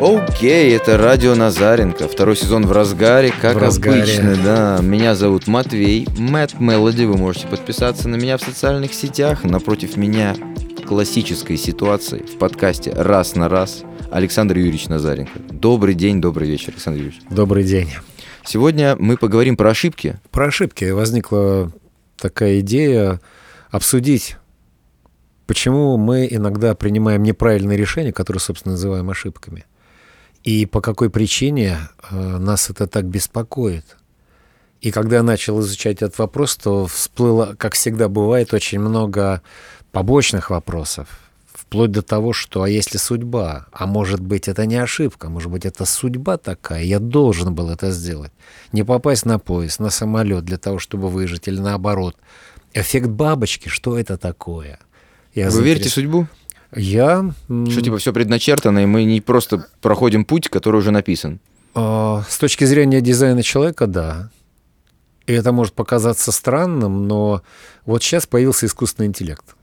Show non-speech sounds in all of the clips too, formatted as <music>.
Окей, это радио Назаренко. Второй сезон в разгаре, как В разгаре. обычно, да. Меня зовут Матвей, Мэтт Мелоди. Вы можете подписаться на меня в социальных сетях. Напротив меня классической ситуации в подкасте «Раз на раз» Александр Юрьевич Назаренко. Добрый день, добрый вечер, Александр Юрьевич. Добрый день. Сегодня мы поговорим про ошибки. Про ошибки возникла такая идея обсудить, почему мы иногда принимаем неправильные решения, которые, собственно, называем ошибками. И по какой причине э, нас это так беспокоит. И когда я начал изучать этот вопрос, то всплыло, как всегда бывает, очень много побочных вопросов. Вплоть до того, что а если судьба? А может быть, это не ошибка, может быть, это судьба такая, я должен был это сделать. Не попасть на поезд, на самолет для того, чтобы выжить, или наоборот. Эффект бабочки, что это такое? Я Вы верите в заинтерес- судьбу? Я... Что типа все предначертано, и мы не просто проходим путь, который уже написан. А, С точки зрения дизайна человека, да. И это может показаться странным, но вот сейчас появился искусственный интеллект.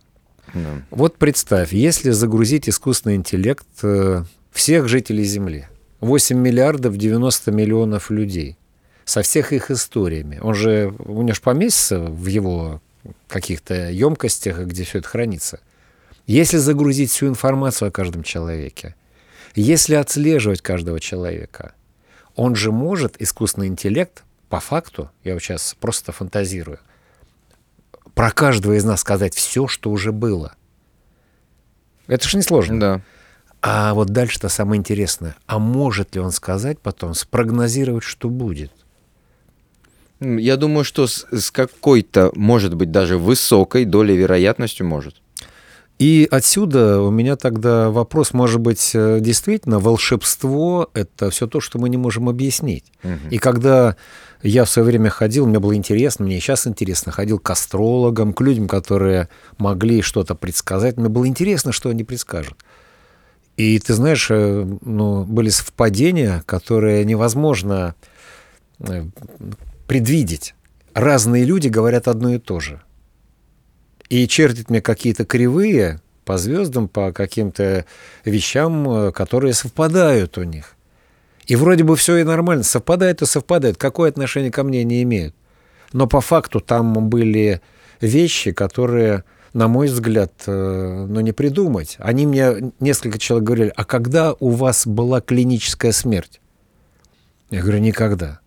Да. Вот представь, если загрузить искусственный интеллект э, всех жителей Земли, 8 миллиардов 90 миллионов людей, со всех их историями, он же, у него же поместится в его каких-то емкостях, где все это хранится. Если загрузить всю информацию о каждом человеке, если отслеживать каждого человека, он же может, искусственный интеллект, по факту, я вот сейчас просто фантазирую, про каждого из нас сказать все, что уже было. Это же несложно. Да. А вот дальше-то самое интересное. А может ли он сказать потом, спрогнозировать, что будет? Я думаю, что с, с какой-то, может быть, даже высокой долей вероятностью может. И отсюда у меня тогда вопрос, может быть, э, действительно, волшебство — это все то, что мы не можем объяснить. И когда я в свое время ходил, мне было интересно, мне сейчас интересно, ходил к астрологам, к людям, которые могли что-то предсказать, мне было интересно, что они предскажут. И ты знаешь, э, ну, были совпадения, которые невозможно э, предвидеть. Разные люди говорят одно и то же. И чертит мне какие-то кривые по звездам, по каким-то вещам, э, которые совпадают у них. И вроде бы все и нормально, совпадает и совпадает, какое отношение ко мне не имеют. Но по факту там были вещи, которые, на мой взгляд, э, ну не придумать. Они мне, несколько человек говорили, а когда у вас была клиническая смерть? Я говорю, никогда.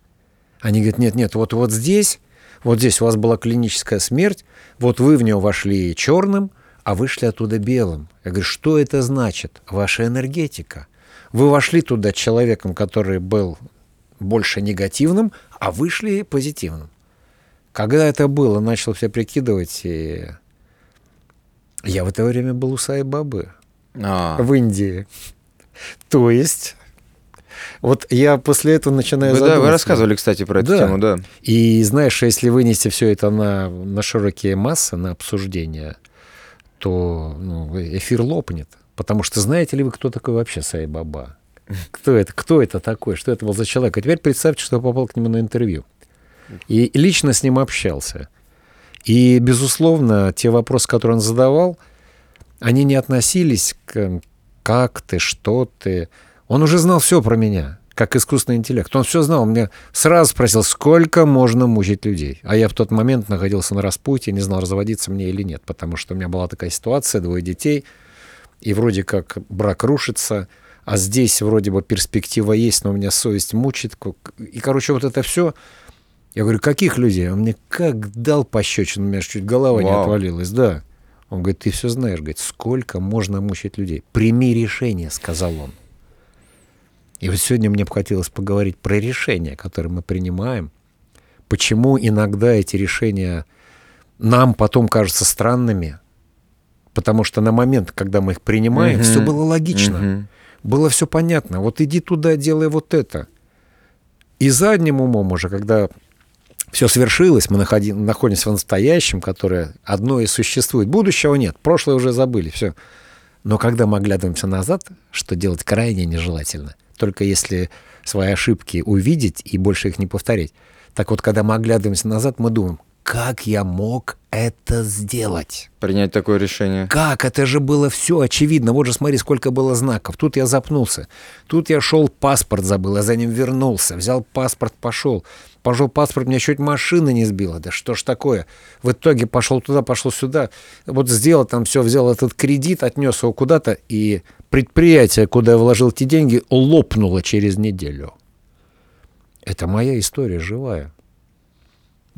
Они говорят, нет, нет, вот, вот здесь, вот здесь у вас была клиническая смерть, вот вы в нее вошли черным, а вышли оттуда белым. Я говорю, что это значит? Ваша энергетика. Вы вошли туда человеком, который был больше негативным, а вышли позитивным. Когда это было, начал все прикидывать, и я в это время был у Сай-Бабы А, в Индии. То есть, вот я после этого начинаю вы, да, вы рассказывали, кстати, про эту Да. тему, да. И знаешь, если вынести все это на, на широкие массы, на обсуждение, то ну, эфир лопнет. Потому что знаете ли вы, кто такой вообще Сай-Баба? <laughs> Кто это? Кто это такой? Что это был за человек? А теперь представьте, что я попал к нему на интервью. И лично с ним общался. И, безусловно, те вопросы, которые он задавал, они не относились к как ты, что ты. Он уже знал все про меня, как искусственный интеллект. Он все знал. Он мне сразу спросил, сколько можно мучить людей. А я в тот момент находился на распутье, не знал, разводиться мне или нет, потому что у меня была такая ситуация, двое детей, и вроде как брак рушится, а здесь вроде бы перспектива есть, но у меня совесть мучит. И, короче, вот это все. Я говорю, каких людей? Он мне как дал пощечину, у меня чуть голова не Вау. отвалилась, да. Он говорит, ты все знаешь, говорит, сколько можно мучить людей. Прими решение, сказал он. И вот сегодня мне бы хотелось поговорить про решения, которые мы принимаем. Почему иногда эти решения нам потом кажутся странными? Потому что на момент, когда мы их принимаем, Мгм. все было логично. Мгм. Было все понятно. Вот иди туда, делай вот это. И задним умом уже, когда все свершилось, мы находи- находимся в настоящем, которое одно и существует. Будущего нет, прошлое уже забыли, все. Но когда мы оглядываемся назад, что делать крайне нежелательно, только если свои ошибки увидеть и больше их не повторить. Так вот, когда мы оглядываемся назад, мы думаем, как я мог это сделать. Принять такое решение. Как? Это же было все очевидно. Вот же смотри, сколько было знаков. Тут я запнулся. Тут я шел, паспорт забыл, я за ним вернулся. Взял паспорт, пошел. Пошел паспорт, меня чуть машина не сбила. Да что ж такое? В итоге пошел туда, пошел сюда. Вот сделал там все, взял этот кредит, отнес его куда-то, и предприятие, куда я вложил эти деньги, лопнуло через неделю. Это моя история живая.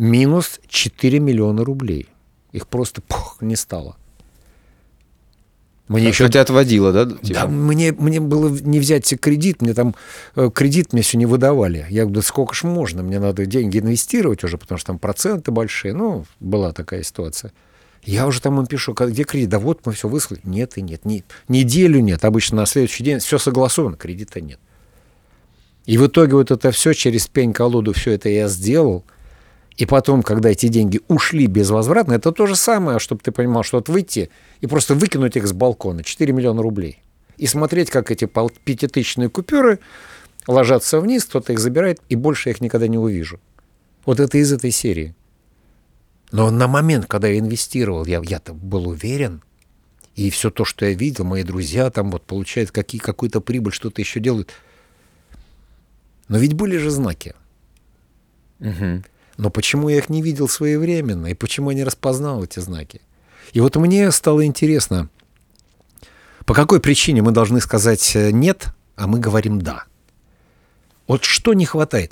Минус 4 миллиона рублей. Их просто пух, не стало. Мне еще... Хотя отводило, да? Типа? Да, мне, мне было не взять себе кредит, мне там э, кредит мне все не выдавали. Я говорю, да сколько ж можно, мне надо деньги инвестировать уже, потому что там проценты большие. Ну, была такая ситуация. Я уже там им пишу, где кредит? Да вот мы все выслали. Нет и нет. Не, неделю нет. Обычно на следующий день все согласовано, кредита нет. И в итоге вот это все через пень-колоду, все это я сделал. И потом, когда эти деньги ушли безвозвратно, это то же самое, чтобы ты понимал, что вот выйти и просто выкинуть их с балкона, 4 миллиона рублей, и смотреть, как эти пятитысячные купюры ложатся вниз, кто-то их забирает, и больше я их никогда не увижу. Вот это из этой серии. Но на момент, когда я инвестировал, я, я-то был уверен, и все то, что я видел, мои друзья там вот получают какие, какую-то прибыль, что-то еще делают. Но ведь были же знаки. Угу. Но почему я их не видел своевременно, и почему я не распознал эти знаки? И вот мне стало интересно, по какой причине мы должны сказать э, «нет», а мы говорим «да». Вот что не хватает?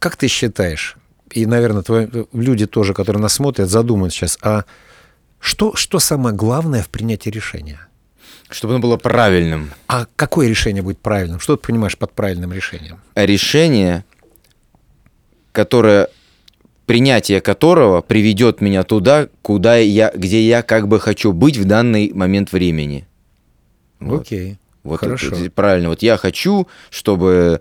Как ты считаешь, и, наверное, твои, люди тоже, которые нас смотрят, задумают сейчас, а что, что самое главное в принятии решения? Чтобы оно было правильным. А какое решение будет правильным? Что ты понимаешь под правильным решением? Решение, которое принятие которого приведет меня туда, куда я, где я как бы хочу быть в данный момент времени. Окей. Вот Хорошо. Это, правильно. Вот я хочу, чтобы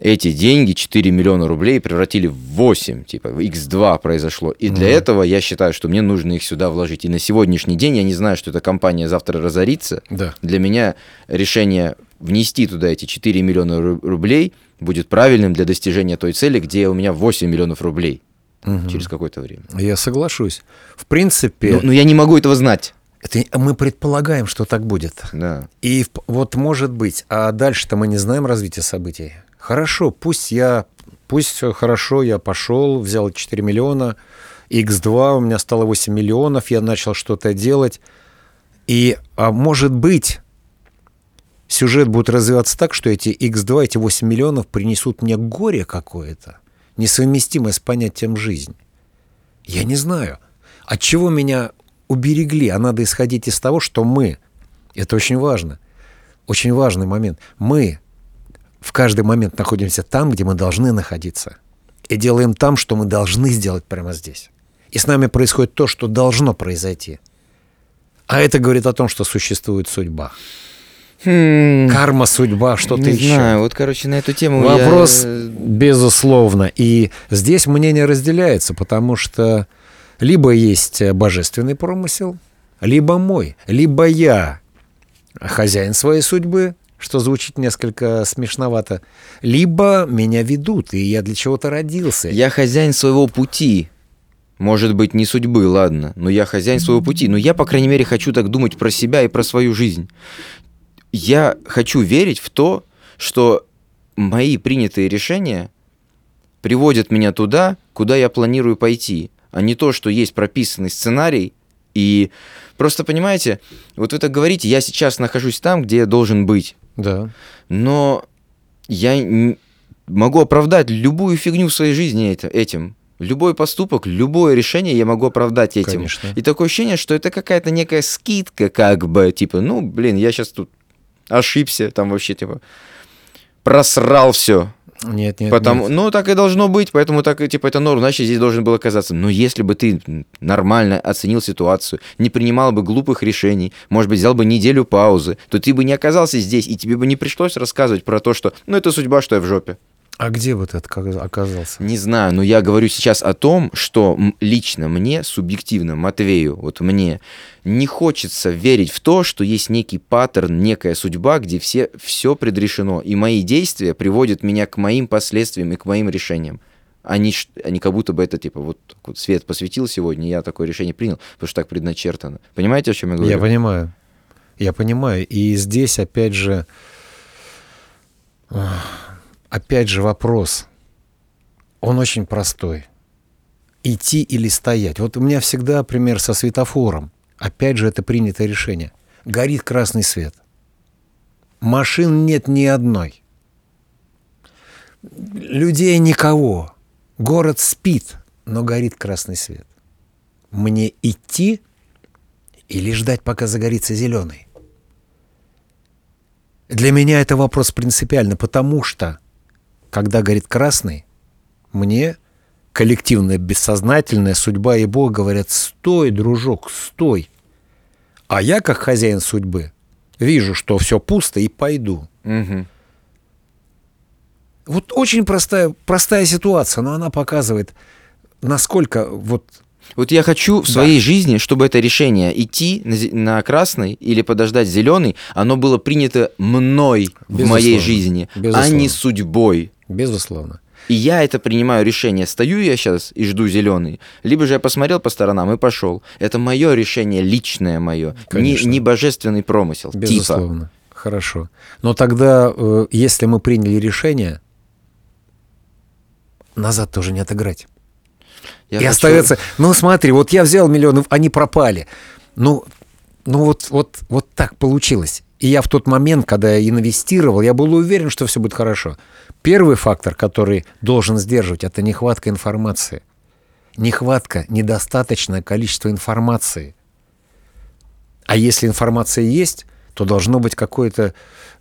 эти деньги, 4 миллиона рублей, превратили в 8, типа x2 произошло. И для угу. этого я считаю, что мне нужно их сюда вложить. И на сегодняшний день я не знаю, что эта компания завтра разорится. Да. Для меня решение внести туда эти 4 миллиона рублей будет правильным для достижения той цели, где у меня 8 миллионов рублей угу. через какое-то время. Я соглашусь. В принципе... Но, но я не могу этого знать. Это мы предполагаем, что так будет. Да. И вот может быть, а дальше-то мы не знаем развития событий. Хорошо, пусть я, пусть хорошо, я пошел, взял 4 миллиона, x2, у меня стало 8 миллионов, я начал что-то делать. И, а может быть, сюжет будет развиваться так, что эти x2, эти 8 миллионов принесут мне горе какое-то, несовместимое с понятием жизнь. Я не знаю, от чего меня уберегли, а надо исходить из того, что мы, это очень важно, очень важный момент, мы в каждый момент находимся там, где мы должны находиться, и делаем там, что мы должны сделать прямо здесь. И с нами происходит то, что должно произойти. А это говорит о том, что существует судьба. Хм. Карма, судьба, что-то еще. Не знаю, вот, короче, на эту тему Вопрос, я... безусловно. И здесь мнение разделяется, потому что либо есть божественный промысел, либо мой, либо я хозяин своей судьбы, что звучит несколько смешновато, либо меня ведут, и я для чего-то родился. Я хозяин своего пути. Может быть, не судьбы, ладно, но я хозяин своего пути. Но я, по крайней мере, хочу так думать про себя и про свою жизнь я хочу верить в то, что мои принятые решения приводят меня туда, куда я планирую пойти, а не то, что есть прописанный сценарий. И просто понимаете, вот вы так говорите, я сейчас нахожусь там, где я должен быть. Да. Но я могу оправдать любую фигню в своей жизни этим. Любой поступок, любое решение я могу оправдать этим. Конечно. И такое ощущение, что это какая-то некая скидка, как бы, типа, ну, блин, я сейчас тут ошибся, там вообще типа просрал все. Нет, нет, Потому, нет. Ну, так и должно быть, поэтому так, типа, это норм, значит, здесь должен был оказаться. Но если бы ты нормально оценил ситуацию, не принимал бы глупых решений, может быть, взял бы неделю паузы, то ты бы не оказался здесь, и тебе бы не пришлось рассказывать про то, что, ну, это судьба, что я в жопе. А где вот это оказался? Не знаю, но я говорю сейчас о том, что лично мне, субъективно, Матвею, вот мне, не хочется верить в то, что есть некий паттерн, некая судьба, где все, все предрешено, и мои действия приводят меня к моим последствиям и к моим решениям. Они, они как будто бы это, типа, вот, вот свет посветил сегодня, я такое решение принял, потому что так предначертано. Понимаете, о чем я говорю? Я понимаю. Я понимаю. И здесь, опять же, опять же вопрос. Он очень простой. Идти или стоять. Вот у меня всегда пример со светофором. Опять же, это принятое решение. Горит красный свет. Машин нет ни одной. Людей никого. Город спит, но горит красный свет. Мне идти или ждать, пока загорится зеленый? Для меня это вопрос принципиальный, потому что, когда горит красный, мне коллективная бессознательная судьба и Бог говорят, стой, дружок, стой. А я, как хозяин судьбы, вижу, что все пусто и пойду. Угу. Вот очень простая, простая ситуация, но она показывает, насколько вот вот я хочу в своей да. жизни, чтобы это решение идти на, на красный или подождать зеленый, оно было принято мной Безусловно. в моей жизни, Безусловно. а не судьбой. Безусловно. И я это принимаю решение. Стою я сейчас и жду зеленый. Либо же я посмотрел по сторонам и пошел. Это мое решение, личное мое. Не, не божественный промысел. Типа. Безусловно. Типа. Хорошо. Но тогда, э, если мы приняли решение, назад тоже не отыграть. Я и хочу... остается, ну смотри, вот я взял миллионы, они пропали. Ну, ну вот, вот, вот так получилось. И я в тот момент, когда я инвестировал, я был уверен, что все будет хорошо. Первый фактор, который должен сдерживать, это нехватка информации. Нехватка, недостаточное количество информации. А если информация есть, то должно быть какое-то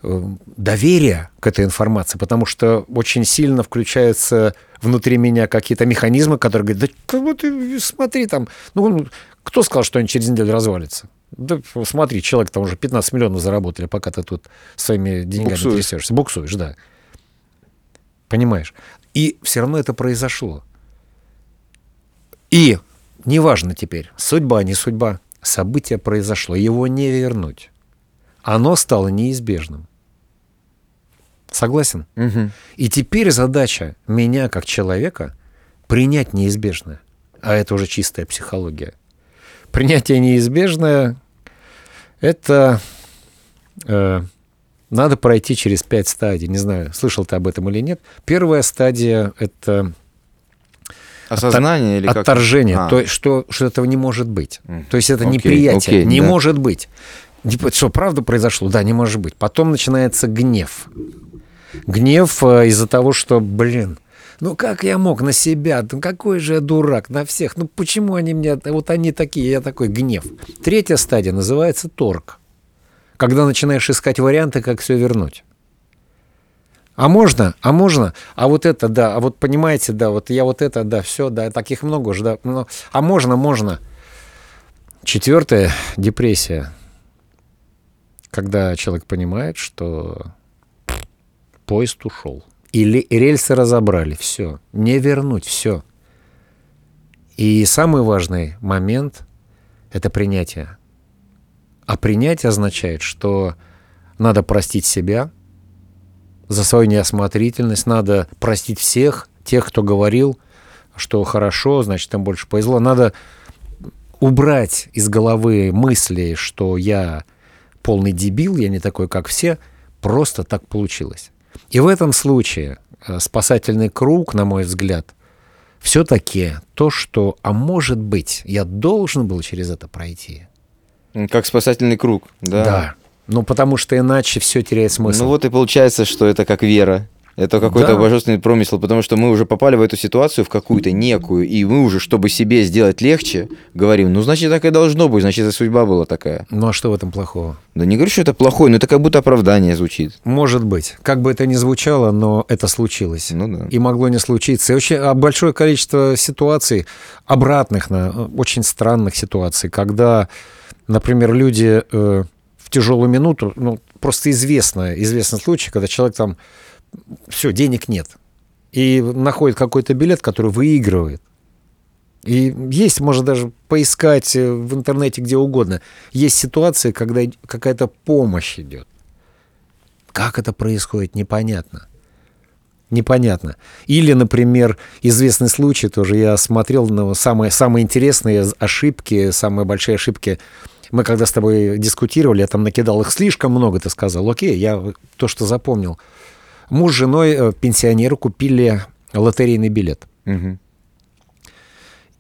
э, доверие к этой информации, потому что очень сильно включаются внутри меня какие-то механизмы, которые говорят, да вот ты смотри там, ну кто сказал, что они через неделю развалится? Да смотри, человек там уже 15 миллионов заработали, пока ты тут своими деньгами Буксуешь. трясешься. Буксуешь, да. Понимаешь? И все равно это произошло. И неважно теперь, судьба, не судьба, событие произошло, его не вернуть. Оно стало неизбежным. Согласен? Угу. И теперь задача меня как человека принять неизбежное. А это уже чистая психология. Принятие неизбежное — это э, надо пройти через пять стадий. Не знаю, слышал ты об этом или нет. Первая стадия — это Осознание Оттор... или как? Отторжение, а. то, что, что этого не может быть. Mm. То есть это okay, неприятие, okay, не да. может быть. Что, правда произошло? Да, не может быть. Потом начинается гнев. Гнев э, из-за того, что, блин, ну как я мог на себя? Ну какой же я дурак на всех? Ну почему они мне... Вот они такие, я такой гнев. Третья стадия называется торг когда начинаешь искать варианты, как все вернуть. А можно, а можно, а вот это, да, а вот понимаете, да, вот я вот это, да, все, да, таких много уже, да, ну, а можно, можно. Четвертая депрессия, когда человек понимает, что поезд ушел. Или рельсы разобрали, все, не вернуть, все. И самый важный момент – это принятие. А принять означает, что надо простить себя за свою неосмотрительность, надо простить всех тех, кто говорил, что хорошо, значит, им больше повезло. Надо убрать из головы мысли, что я полный дебил, я не такой, как все, просто так получилось. И в этом случае э, спасательный круг, на мой взгляд, все-таки то, что, а может быть, я должен был через это пройти – как спасательный круг, да? Да. Ну, потому что иначе все теряет смысл. Ну вот и получается, что это как вера. Это какой-то да. божественный промысел, потому что мы уже попали в эту ситуацию, в какую-то некую, и мы уже, чтобы себе сделать легче, говорим, ну, значит, так и должно быть, значит, это судьба была такая. Ну, а что в этом плохого? Да не говорю, что это плохое, но это как будто оправдание звучит. Может быть. Как бы это ни звучало, но это случилось. Ну да. И могло не случиться. И очень а большое количество ситуаций, обратных, на очень странных ситуаций, когда Например, люди э, в тяжелую минуту, ну, просто известно, известный случай, когда человек там, все, денег нет, и находит какой-то билет, который выигрывает. И есть, можно даже поискать э, в интернете где угодно. Есть ситуации, когда какая-то помощь идет. Как это происходит, непонятно. Непонятно. Или, например, известный случай тоже, я смотрел на самые, самые интересные ошибки, самые большие ошибки. Мы когда с тобой дискутировали, я там накидал их слишком много, ты сказал. Окей, я то, что запомнил. Муж с женой, э, пенсионеры, купили лотерейный билет. Угу.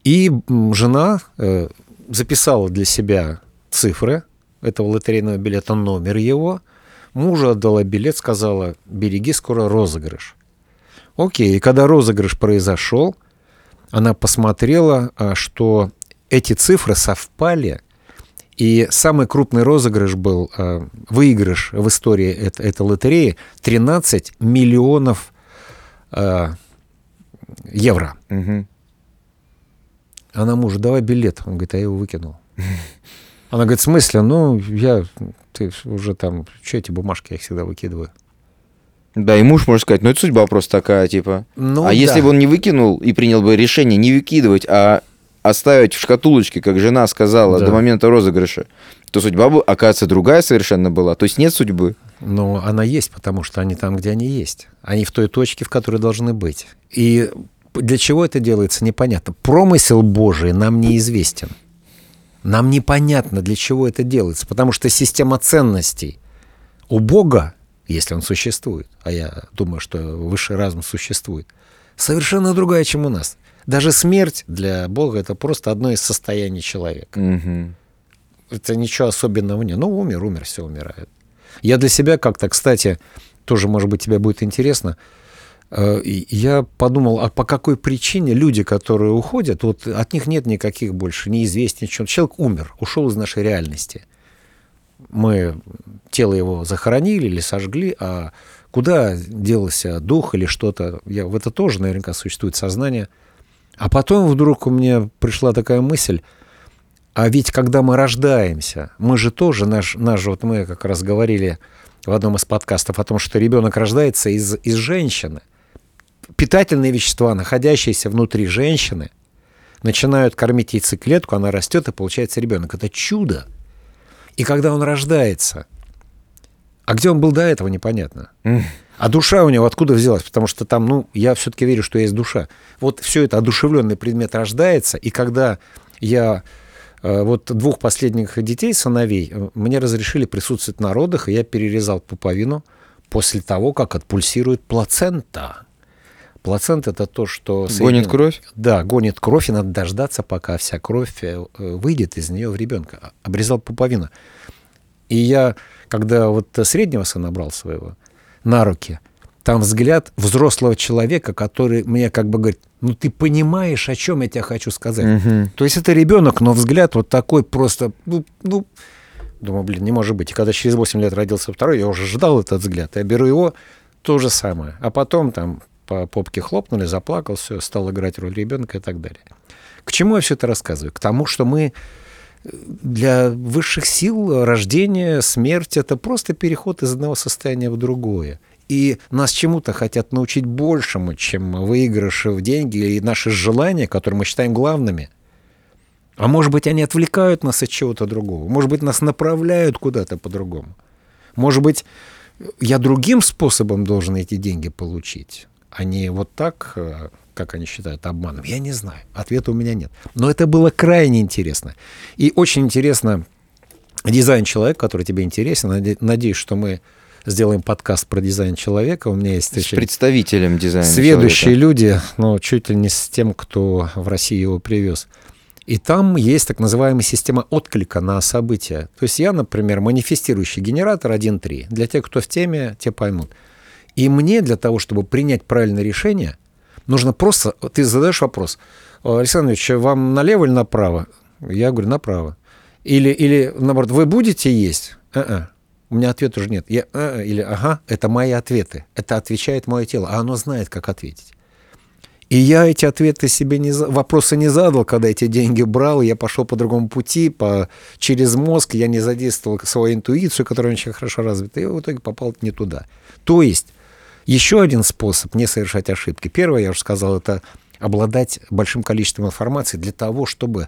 И жена э, записала для себя цифры этого лотерейного билета, номер его. Мужу отдала билет, сказала, береги, скоро розыгрыш. Окей, и когда розыгрыш произошел, она посмотрела, а, что эти цифры совпали, и самый крупный розыгрыш был, а, выигрыш в истории этой, этой лотереи 13 миллионов а, евро. Угу. Она мужу, давай билет. Он говорит, а я его выкинул. Она говорит, в смысле? Ну, я, ты уже там, что эти бумажки, я их всегда выкидываю. Да, и муж может сказать, ну это судьба просто такая, типа. Ну, а да. если бы он не выкинул и принял бы решение не выкидывать, а оставить в шкатулочке, как жена сказала, да. до момента розыгрыша, то судьба бы, оказывается, другая совершенно была. То есть нет судьбы. Но она есть, потому что они там, где они есть. Они в той точке, в которой должны быть. И для чего это делается, непонятно. Промысел Божий нам неизвестен. Нам непонятно, для чего это делается, потому что система ценностей у Бога если он существует, а я думаю, что высший разум существует, совершенно другая, чем у нас. Даже смерть для Бога это просто одно из состояний человека. Угу. Это ничего особенного нет. Ну, умер, умер, все умирает. Я для себя как-то, кстати, тоже, может быть, тебе будет интересно, э, я подумал, а по какой причине люди, которые уходят, вот от них нет никаких больше неизвестий, ничего. Человек умер, ушел из нашей реальности мы тело его захоронили или сожгли, а куда делся дух или что-то, я, в это тоже наверняка существует сознание. А потом вдруг у меня пришла такая мысль, а ведь когда мы рождаемся, мы же тоже, наш, наш вот мы как раз говорили в одном из подкастов о том, что ребенок рождается из, из женщины. Питательные вещества, находящиеся внутри женщины, начинают кормить яйцеклетку, она растет и получается ребенок. Это чудо. И когда он рождается, а где он был до этого, непонятно. А душа у него откуда взялась? Потому что там, ну, я все-таки верю, что есть душа. Вот все это одушевленный предмет рождается, и когда я э, вот двух последних детей, сыновей, э, мне разрешили присутствовать на родах, и я перерезал пуповину после того, как отпульсирует плацента. Плацента это то, что... Гонит кровь? Да, гонит кровь, и надо дождаться, пока вся кровь э, выйдет из нее в ребенка. Обрезал пуповину. И я, когда вот среднего сына брал своего на руки, там взгляд взрослого человека, который мне как бы говорит, ну ты понимаешь, о чем я тебе хочу сказать. Угу. То есть это ребенок, но взгляд вот такой просто, ну, ну, думаю, блин, не может быть. И когда через 8 лет родился второй, я уже ждал этот взгляд. Я беру его, то же самое. А потом там по попке хлопнули, заплакал, все, стал играть роль ребенка и так далее. К чему я все это рассказываю? К тому, что мы э, для высших сил рождение, смерть — это просто переход из одного состояния в другое. И нас чему-то хотят научить большему, чем выигрыши в деньги и наши желания, которые мы считаем главными. А может быть, они отвлекают нас от чего-то другого. Может быть, нас направляют куда-то по-другому. Может быть, я другим способом должен эти деньги получить а не вот так, э, как они считают, обманом? Я не знаю. Ответа у меня нет. Но это было крайне интересно. И очень интересно дизайн человека, который тебе интересен. Надеюсь, что мы сделаем подкаст про дизайн человека. У меня есть... С представителем дизайна Сведущие человека. люди, но чуть ли не с тем, кто в России его привез. И там есть так называемая система отклика на события. То есть я, например, манифестирующий генератор 1.3. Для тех, кто в теме, те поймут. И мне для того, чтобы принять правильное решение, нужно просто... Ты задаешь вопрос, Александр Ильич, вам налево или направо? Я говорю, направо. Или, или наоборот, вы будете есть? А-а. У меня ответа уже нет. Я, -а, или ага, это мои ответы. Это отвечает мое тело, а оно знает, как ответить. И я эти ответы себе не вопросы не задал, когда эти деньги брал, я пошел по другому пути, по, через мозг, я не задействовал свою интуицию, которая очень хорошо развита, и в итоге попал не туда. То есть еще один способ не совершать ошибки. Первое, я уже сказал, это обладать большим количеством информации для того, чтобы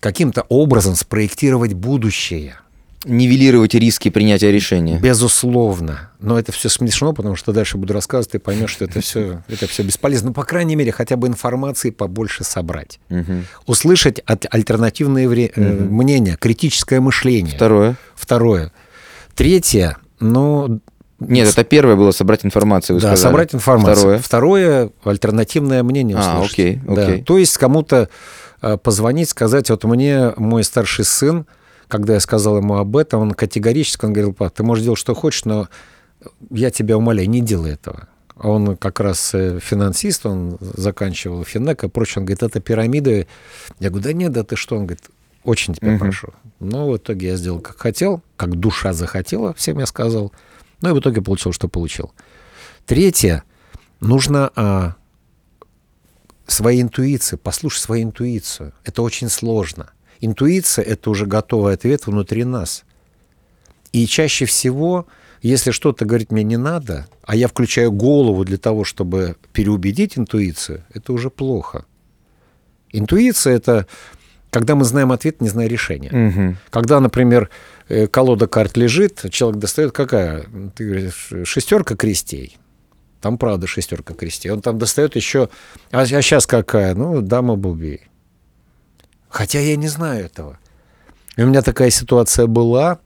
каким-то образом спроектировать будущее. нивелировать риски принятия решения. Безусловно. Но это все смешно, потому что дальше буду рассказывать, ты поймешь, что это все, это все бесполезно. Ну, по крайней мере, хотя бы информации побольше собрать. Мгм. Услышать от- альтернативные вре- э, мнения, критическое мышление. Второе. Второе. Третье, ну... Нет, это первое было собрать информацию. Вы да, сказали. собрать информацию. Второе. Второе, альтернативное мнение А, услышать. окей, Да. окей. То есть кому-то э, позвонить, сказать, вот мне мой старший сын, когда я сказал ему об этом, он категорически, он говорил, пап, ты можешь делать, что хочешь, но я тебя умоляю, не делай этого. А Он как раз э, финансист, он заканчивал финнек и прочее. Он говорит, это пирамиды. Я говорю, да нет, да ты что? Он говорит, очень тебя Мгм. прошу. Но в итоге я сделал, как хотел, как душа захотела, всем я сказал. Ну и в итоге получил, что получил. Третье, нужно а, своей интуиции, послушать свою интуицию. Это очень сложно. Интуиция — это уже готовый ответ внутри нас. И чаще всего, если что-то говорит мне не надо, а я включаю голову для того, чтобы переубедить интуицию, это уже плохо. Интуиция — это когда мы знаем ответ, не зная решения. Мгм. Когда, например, э, колода карт лежит, человек достает какая? Ты говоришь, шестерка крестей. Там правда шестерка крестей. Он там достает еще. А, сейчас какая? Ну, дама бубей. Хотя я не знаю этого. И у меня такая ситуация была.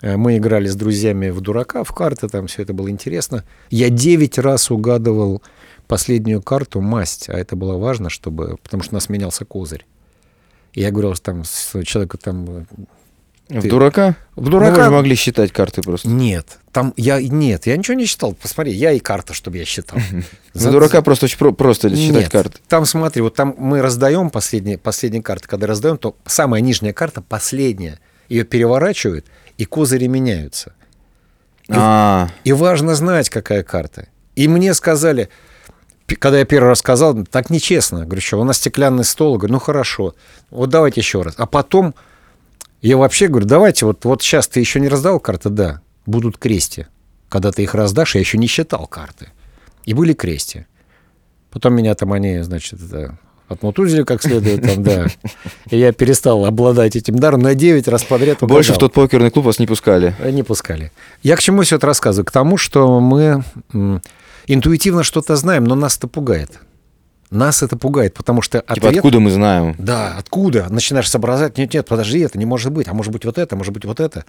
Э, Мы играли с друзьями в дурака, в карты, там все это было интересно. Я девять раз угадывал последнюю карту масть, а это было важно, чтобы, потому что у нас менялся козырь. И я говорил там с человеку там э, В Ты- дурака? в Ну, дурака вы же могли считать карты просто. нет, там я нет, я ничего не считал. Посмотри, я и карта, чтобы я считал. <laughs> За дурака просто очень про- просто считать Нет, карты. Там смотри, вот там мы раздаем последние, последние карты. Когда раздаем, то самая нижняя карта, последняя, ее переворачивают, и козыри меняются. А, И важно знать, какая карта. И мне сказали, когда я первый раз сказал, так нечестно. Говорю, что у нас стеклянный стол. Говорю, ну хорошо, вот давайте еще раз. А потом я вообще говорю, давайте, вот, вот сейчас ты еще не раздал карты, да, будут крести. Когда ты их раздашь, я еще не считал карты. И были крести. Потом меня там они, значит, это, отмутузили как следует, там, да. И я перестал обладать этим даром на 9 раз подряд больше в угадал. тот покерный клуб вас не пускали. Не пускали. Я к чему все это рассказываю? К тому, что мы интуитивно что-то знаем, но нас это пугает. Нас это пугает, потому что Типа, ответ... откуда мы знаем? Да, откуда? Начинаешь соображать, нет, нет, подожди, это не может быть, а может быть вот это, может быть вот это.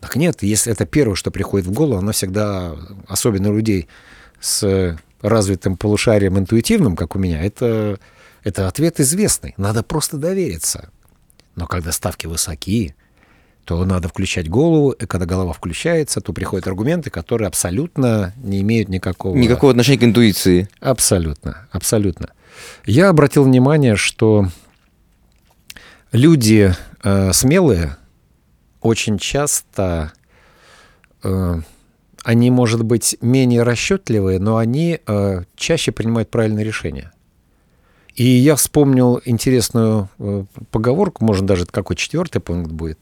Так нет, если это первое, что приходит в голову, оно всегда, особенно у людей с развитым полушарием интуитивным, как у меня, это, это ответ известный. Надо просто довериться. Но когда ставки высоки, то надо включать голову, и когда голова включается, то приходят аргументы, которые абсолютно не имеют никакого... Никакого отношения к интуиции. Абсолютно, абсолютно. Я обратил внимание, что люди э, смелые очень часто э, они, может быть, менее расчетливые, но они э, чаще принимают правильные решения. И я вспомнил интересную э, поговорку, может, даже какой четвертый пункт будет,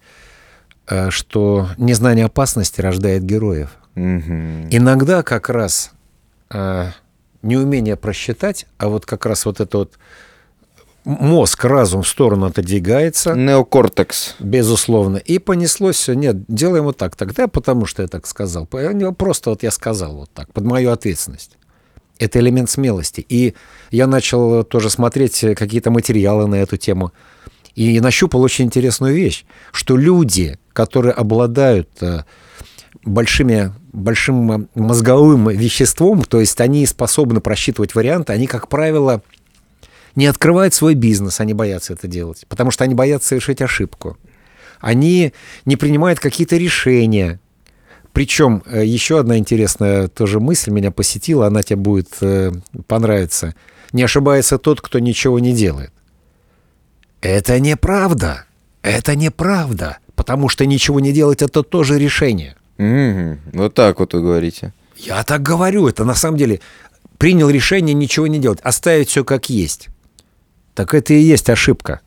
что незнание опасности рождает героев. Мгм. Иногда как раз э, неумение просчитать, а вот как раз вот это вот мозг, разум в сторону отодвигается, Неокортекс. безусловно, и понеслось все. Нет, делаем вот так. Тогда потому что я так сказал. Просто вот я сказал вот так, под мою ответственность. Это элемент смелости. И я начал тоже смотреть э, какие-то материалы на эту тему. И нащупал очень интересную вещь, что люди, которые обладают э, большими, большим э, мозговым веществом, то есть они способны просчитывать варианты, они, как правило, не открывают свой бизнес, они боятся это делать, потому что они боятся совершить ошибку. Они не принимают какие-то решения. Причем э, еще одна интересная тоже мысль меня посетила, она тебе будет понравиться. Не ошибается тот, кто ничего не делает. Это неправда. Это неправда. Потому что ничего не делать это тоже решение. Мгм. Вот так вот вы говорите. Я так говорю, это на самом деле принял решение ничего не делать, оставить все как есть. Так это и есть ошибка.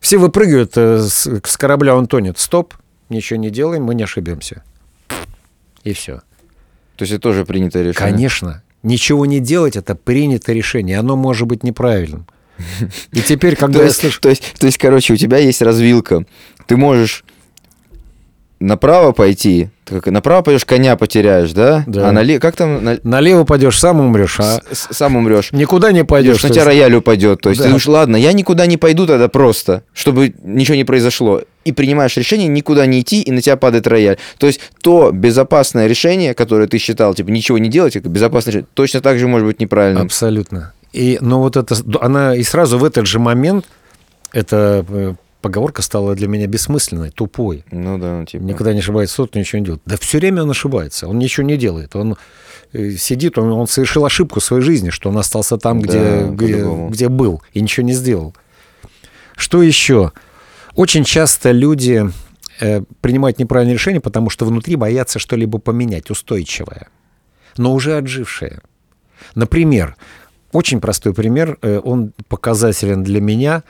Все выпрыгивают э, с, с корабля, он тонет. Стоп, ничего не делаем, мы не ошибемся. И все. То есть это тоже принятое решение. Конечно. Ничего не делать это принятое решение. Оно может быть неправильным. <laughs> И теперь, когда То я есть, слышу... то, есть, то есть, короче, у тебя есть развилка. Ты можешь направо пойти, как направо пойдешь, коня потеряешь, да? Да. А налево, как там? На- Налево пойдешь, сам умрешь, а с- с- сам умрешь. никуда не пойдешь. На тебя рояль упадет. То есть Да. ты думаешь, ладно, я никуда не пойду тогда просто, чтобы ничего не произошло. И принимаешь решение никуда не идти, и на тебя падает рояль. То есть то безопасное решение, которое ты считал, типа, ничего не делать, это безопасное решение, точно так же может быть неправильным. Абсолютно. И, но вот это, она и сразу в этот же момент, эта э, поговорка стала для меня бессмысленной, тупой. Ну да, типа. Никогда не ошибается тот, ничего не делает. Да все время он ошибается, он ничего не делает. Он э, сидит, он, он совершил ошибку в своей жизни, что он остался там, Да, где, где, где был, и ничего не сделал. Что еще? Очень часто люди э, принимают неправильные решения, потому что внутри боятся что-либо поменять, устойчивое, но уже отжившее. Например, очень простой пример, э, он показателен для меня.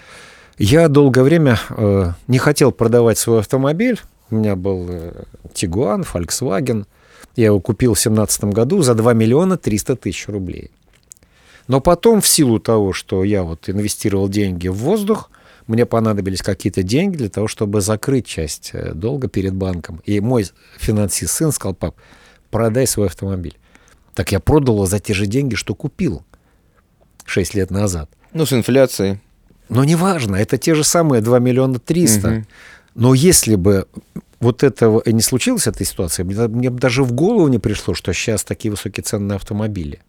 Я долгое время э, не хотел продавать свой автомобиль. У меня был э, Тигуан, Volkswagen. Я его купил в 2017 году за 2 миллиона 300 тысяч рублей. Но потом, в силу того, что я вот инвестировал деньги в воздух, мне понадобились какие-то деньги для того, чтобы закрыть часть долга перед банком. И мой финансист сын сказал, пап, продай свой автомобиль. Так я продал его за те же деньги, что купил 6 лет назад. Ну, с инфляцией. Но неважно, это те же самые 2 миллиона 300. Мгм. Но если бы вот этого и не случилось, этой ситуации, мне, мне бы даже в голову не пришло, что сейчас такие высокие цены на автомобили.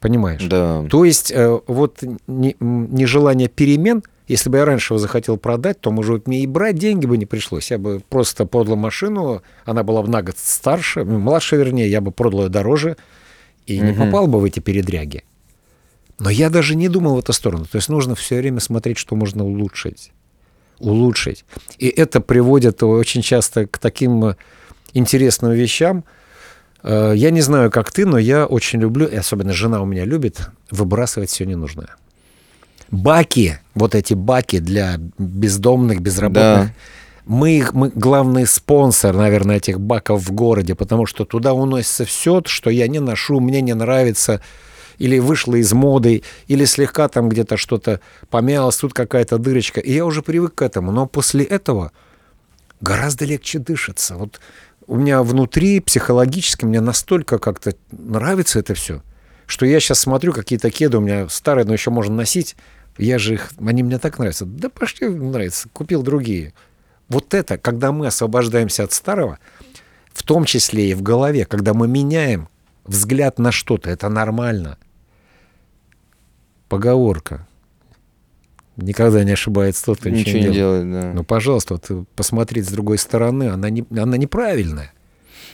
Понимаешь? Да. То есть э, вот не- нежелание перемен, если бы я раньше его захотел продать, то, может быть, мне и брать деньги бы не пришлось. Я бы просто продал машину, она была бы на год старше, младше, вернее, я бы продал ее дороже и не Мгм. попал бы в эти передряги. Но я даже не думал в эту сторону. То есть нужно все время смотреть, что можно улучшить. Улучшить. И это приводит очень часто к таким э, интересным вещам. Э, Я не знаю, как ты, но я очень люблю, и особенно жена у меня любит, выбрасывать все ненужное. Баки, вот эти баки для бездомных, безработных, Да. мы, их- мы главный спонсор, наверное, этих баков в городе, потому что туда уносится все, что я не ношу, мне не нравится, или вышло из моды, или слегка там где-то что-то помялось, тут какая-то дырочка. И я уже привык к этому. Но после этого гораздо легче дышится. Вот у меня внутри психологически мне настолько как-то нравится это все, что я сейчас смотрю, какие-то кеды у меня старые, но еще можно носить. Я же их, они мне так нравятся. Да пошли, нравится, купил другие. Вот это, когда мы освобождаемся от старого, в том числе и в голове, когда мы меняем взгляд на что-то, это нормально. Поговорка. Никогда не ошибается тот, кто Ничего не делает, да. Ну, пожалуйста, вот посмотреть с другой стороны, она, не, она неправильная.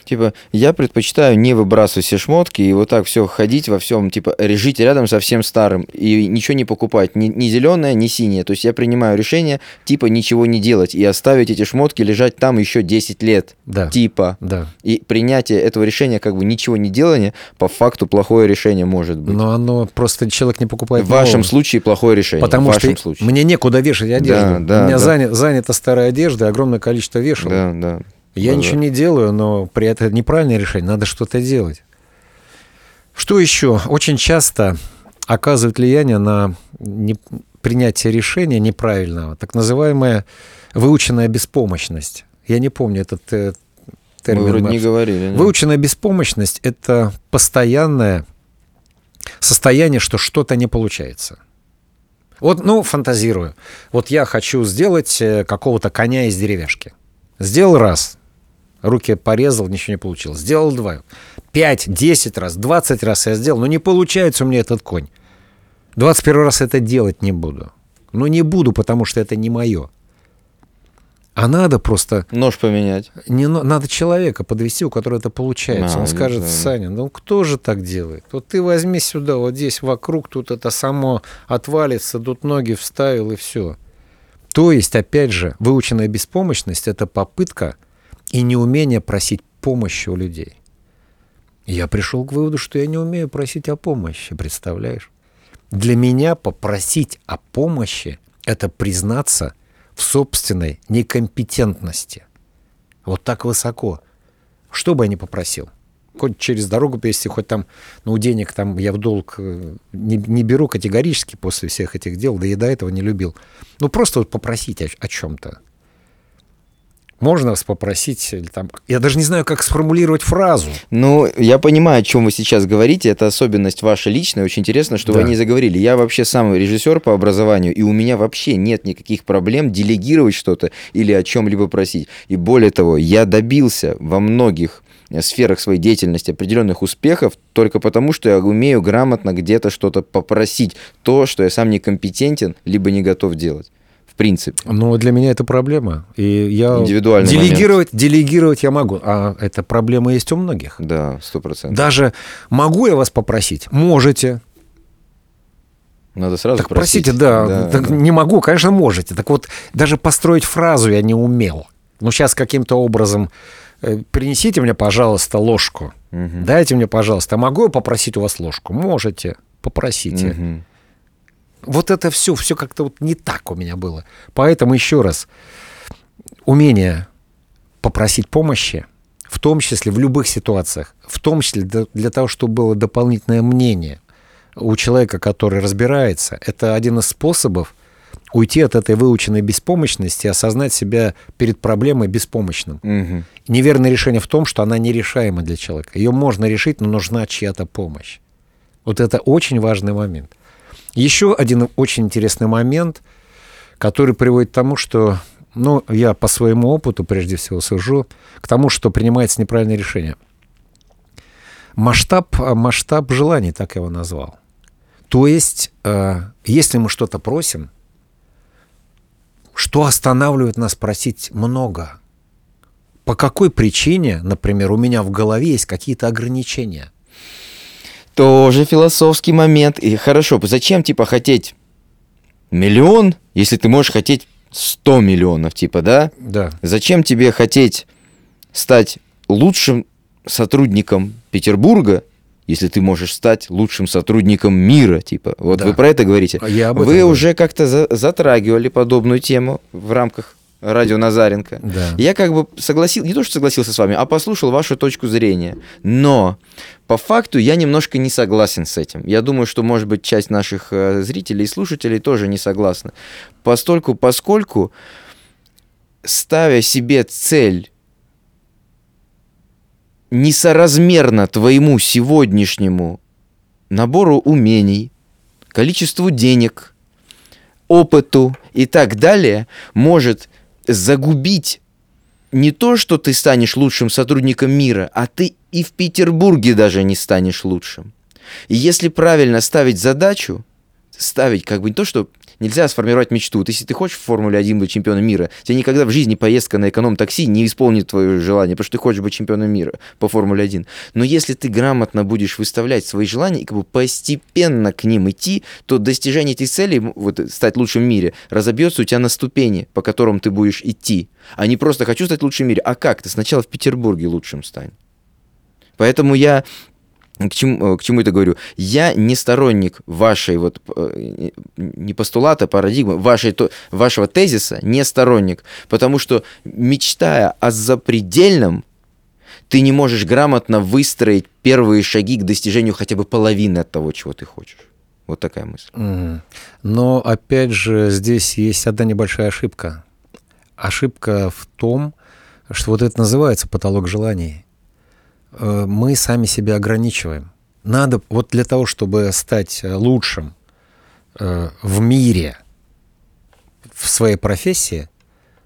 Типа, я предпочитаю не выбрасывать все шмотки и вот так все ходить во всем, типа, жить рядом со всем старым и ничего не покупать, ни, ни зеленое, ни синее. То есть я принимаю решение, типа, ничего не делать и оставить эти шмотки лежать там еще 10 лет. Да. Типа. Да. И принятие этого решения, как бы ничего не делания, по факту плохое решение может быть. Но оно просто человек не покупает в вашем нового. случае плохое решение. Потому в что вашем случае. мне некуда вешать одежду. Да, да, У меня да. занят- занята старая одежда, огромное количество вешал. Да, да. Я Да, ничего не делаю, но при этом неправильное решение, надо что-то делать. Что еще? Очень часто оказывает влияние на не- принятие решения неправильного, так называемая выученная беспомощность. Я не помню этот э, термин. Мы вроде не говорили. нет? Выученная беспомощность – это постоянное состояние, что что-то не получается. Вот, ну, фантазирую. Вот я хочу сделать э, какого-то коня из деревяшки. Сделал раз, руки порезал, ничего не получилось. Сделал два, пять, десять раз, двадцать раз я сделал, но не получается у меня этот конь. Двадцать первый раз это делать не буду. Ну, не буду, потому что это не мое. А надо просто Нож поменять. не, на- надо человека подвести, у которого это получается. А, Он ну скажет, да. Саня, ну кто же так делает? Вот ты возьми сюда, вот здесь вокруг, тут это само отвалится, тут ноги вставил и все. То есть, опять же, выученная беспомощность – это попытка и неумение просить помощи у людей. Я пришел к выводу, что я не умею просить о помощи, представляешь? Для меня попросить о помощи – это признаться в собственной некомпетентности. Вот так высоко. Что бы я ни попросил. Хоть через дорогу перевести, хоть там, ну, денег там я в долг э, не, не беру категорически после всех этих дел, да и до этого не любил. Ну, просто вот попросить о, о чем-то. Можно вас попросить, или там, я даже не знаю, как сформулировать фразу. Ну, я понимаю, о чем вы сейчас говорите. Это особенность ваша личная. Очень интересно, что Да. вы не заговорили. Я вообще сам режиссер по образованию, и у меня вообще нет никаких проблем делегировать что-то или о чем-либо просить. И более того, я добился во многих сферах своей деятельности определенных успехов только потому, что я умею грамотно где-то что-то попросить. То, что я сам некомпетентен, либо не готов делать. В принципе. Но для меня это проблема. И я Индивидуальный делегировать, делегировать я могу. А эта проблема есть у многих. Да, сто процентов. Даже могу я вас попросить? Можете. Надо сразу Так просить. просите, да. Так Не могу, конечно, можете. Так вот, даже построить фразу я не умел. Ну, сейчас каким-то образом э, принесите мне, пожалуйста, ложку. Мгм. Дайте мне, пожалуйста. А могу я попросить у вас ложку? Можете. Попросите. Мгм. Вот это все, все как-то вот не так у меня было. Поэтому еще раз, умение попросить помощи, в том числе в любых ситуациях, в том числе для, того, чтобы было дополнительное мнение у человека, который разбирается, это один из способов уйти от этой выученной беспомощности осознать себя перед проблемой беспомощным. Мгм. Неверное решение в том, что она нерешаема для человека. Ее можно решить, но нужна чья-то помощь. Вот это очень важный момент. Еще один очень интересный момент, который приводит к тому, что, ну, я по своему опыту прежде всего сужу, к тому, что принимается неправильное решение. Масштаб, а, масштаб желаний, так я его назвал. То есть, э, если мы что-то просим, что останавливает нас просить много? По какой причине, например, у меня в голове есть какие-то ограничения? Тоже философский момент. И хорошо, зачем, типа, хотеть миллион, если ты можешь хотеть 100 миллионов, типа, да? Да. Зачем тебе хотеть стать лучшим сотрудником Петербурга, если ты можешь стать лучшим сотрудником мира, типа? Вот Да. вы про это говорите. Я об этом вы говорю. уже как-то за- затрагивали подобную тему в рамках радио Назаренко. Да. Я как бы согласился, не то что согласился с вами, а послушал вашу точку зрения. Но по факту я немножко не согласен с этим. Я думаю, что, может быть, часть наших э, зрителей и слушателей тоже не согласна. Постольку, поскольку, ставя себе цель несоразмерно твоему сегодняшнему набору умений, количеству денег, опыту и так далее, может загубить не то, что ты станешь лучшим сотрудником мира, а ты и в Петербурге даже не станешь лучшим. И если правильно ставить задачу, ставить как бы не то, что нельзя сформировать мечту. Вот если ты хочешь в Формуле 1 быть чемпионом мира, тебе никогда в жизни поездка на эконом-такси не исполнит твое желание, потому что ты хочешь быть чемпионом мира по Формуле 1. Но если ты грамотно будешь выставлять свои желания и как бы постепенно к ним идти, то достижение этих целей, вот стать лучшим в мире, разобьется у тебя на ступени, по которым ты будешь идти. А не просто хочу стать лучшим в мире. А как? Ты сначала в Петербурге лучшим стань. Поэтому я к чему, к чему это говорю? Я не сторонник вашей вот э, не постулата, а парадигмы, вашей, то- вашего тезиса, не сторонник, потому что мечтая о запредельном, ты не можешь грамотно выстроить первые шаги к достижению хотя бы половины от того, чего ты хочешь. Вот такая мысль. Но опять же, здесь есть одна небольшая ошибка. Ошибка в том, что вот это называется потолок желаний. Э, Мы сами себя ограничиваем. Надо вот для того, чтобы стать э, лучшим э, в мире, в своей профессии,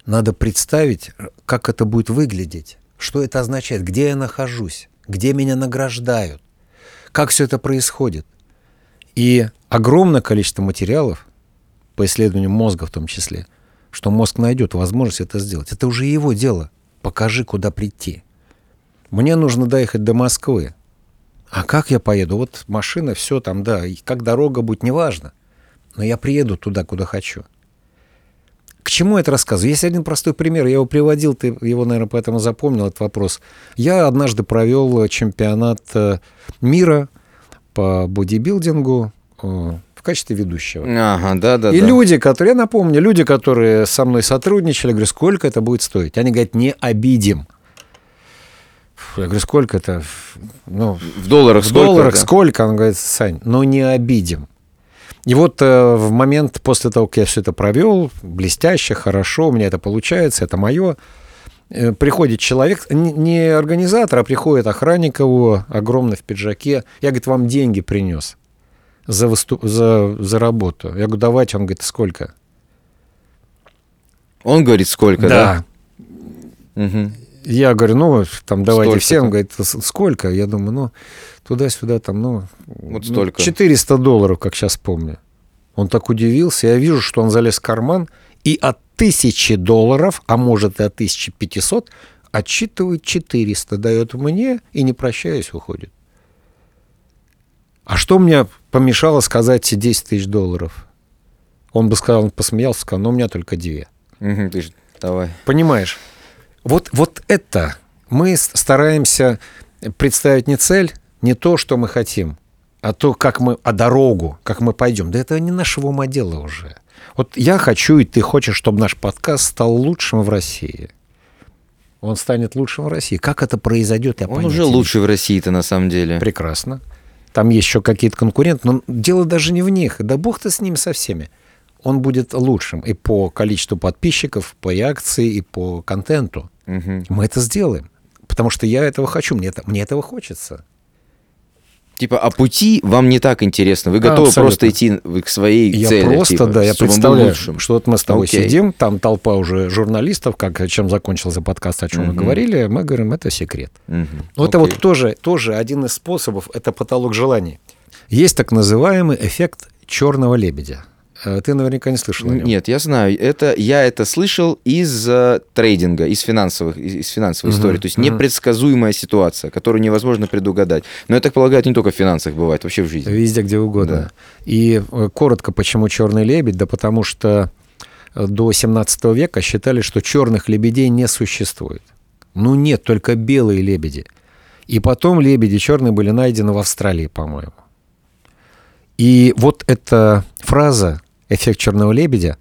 надо представить, как это будет выглядеть, что это означает, где я нахожусь, где меня награждают, как все это происходит. И огромное количество материалов, по исследованию мозга в том числе, что мозг найдет возможность это сделать. Это уже его дело. Покажи, куда прийти. Мне нужно доехать до Москвы. А как я поеду? Вот машина, все там, да, и как дорога будет, неважно. Но я приеду туда, куда хочу. К чему это рассказываю? Есть один простой пример. Я его приводил, ты его, наверное, поэтому запомнил этот вопрос. Я однажды провел чемпионат э, мира по бодибилдингу э, в качестве ведущего. Ага, да-да-да. И люди, которые, я напомню, люди, которые со мной сотрудничали, говорю, сколько это будет стоить? Они говорят, не обидим. Я говорю, сколько это? Ну, В долларах в сколько долларах это? сколько? Он говорит, Сань, ну не обидим. И вот э, в момент после того, как я все это провел, блестяще, хорошо, у меня это получается, это мое, Э, приходит человек, не организатор, а приходит охранник его, огромный в пиджаке. Я, говорит, вам деньги принес за, выступ... за, за работу. Я говорю, давайте. Он говорит, сколько? Он говорит, сколько, да? Да. Угу. Я говорю, ну, там, давайте Столько всем. Он говорит, сколько? Я думаю, ну, туда-сюда, там, ну, вот ну, столько. 400 долларов, как сейчас помню. Он так удивился. Я вижу, что он залез в карман и от тысячи долларов, а может и от 1500, отчитывает 400, дает мне и, не прощаясь, уходит. А что мне помешало сказать 10 тысяч долларов? Он бы сказал, он посмеялся, сказал, но у меня только две. Угу, ты же, давай. Понимаешь? Вот, вот это мы стараемся представить не цель, не то, что мы хотим, а то, как мы, а дорогу, как мы пойдем. Да это не нашего ума дело уже. Вот я хочу, и ты хочешь, чтобы наш подкаст стал лучшим в России. Он станет лучшим в России. Как это произойдет, я Он уже лучший в России-то на самом деле. Прекрасно. Там есть еще какие-то конкуренты, но дело даже не в них. Да бог-то с ними со всеми. Он будет лучшим и по количеству подписчиков, по акции, и по контенту. Угу. Мы это сделаем. Потому что я этого хочу, мне, это, мне этого хочется. Типа, а пути вам не так интересно. Вы готовы Абсолютно. просто идти к своей я цели. Я просто, типа, да, я представляю, что вот мы с тобой okay. сидим, там толпа уже журналистов, как чем закончился подкаст, о чем uh-huh. мы говорили, мы говорим, это секрет. Uh-huh. Okay. Это вот тоже, тоже один из способов, это потолок желаний. Есть так называемый эффект черного лебедя. Э, ты наверняка не слышал. Нет, я знаю. Это, я это слышал из uh, трейдинга, из финансовых, из, из финансовой uh-huh, истории. То есть uh-huh. непредсказуемая ситуация, которую невозможно предугадать. Но я так полагаю, это не только в финансах бывает, вообще в жизни. Везде, где угодно. Да. И э, коротко, почему черный лебедь? Да потому что э, до 17 века считали, что черных лебедей не существует. Ну нет, только белые лебеди. И потом лебеди черные были найдены в Австралии, по-моему. И вот эта фраза эффект черного лебедя,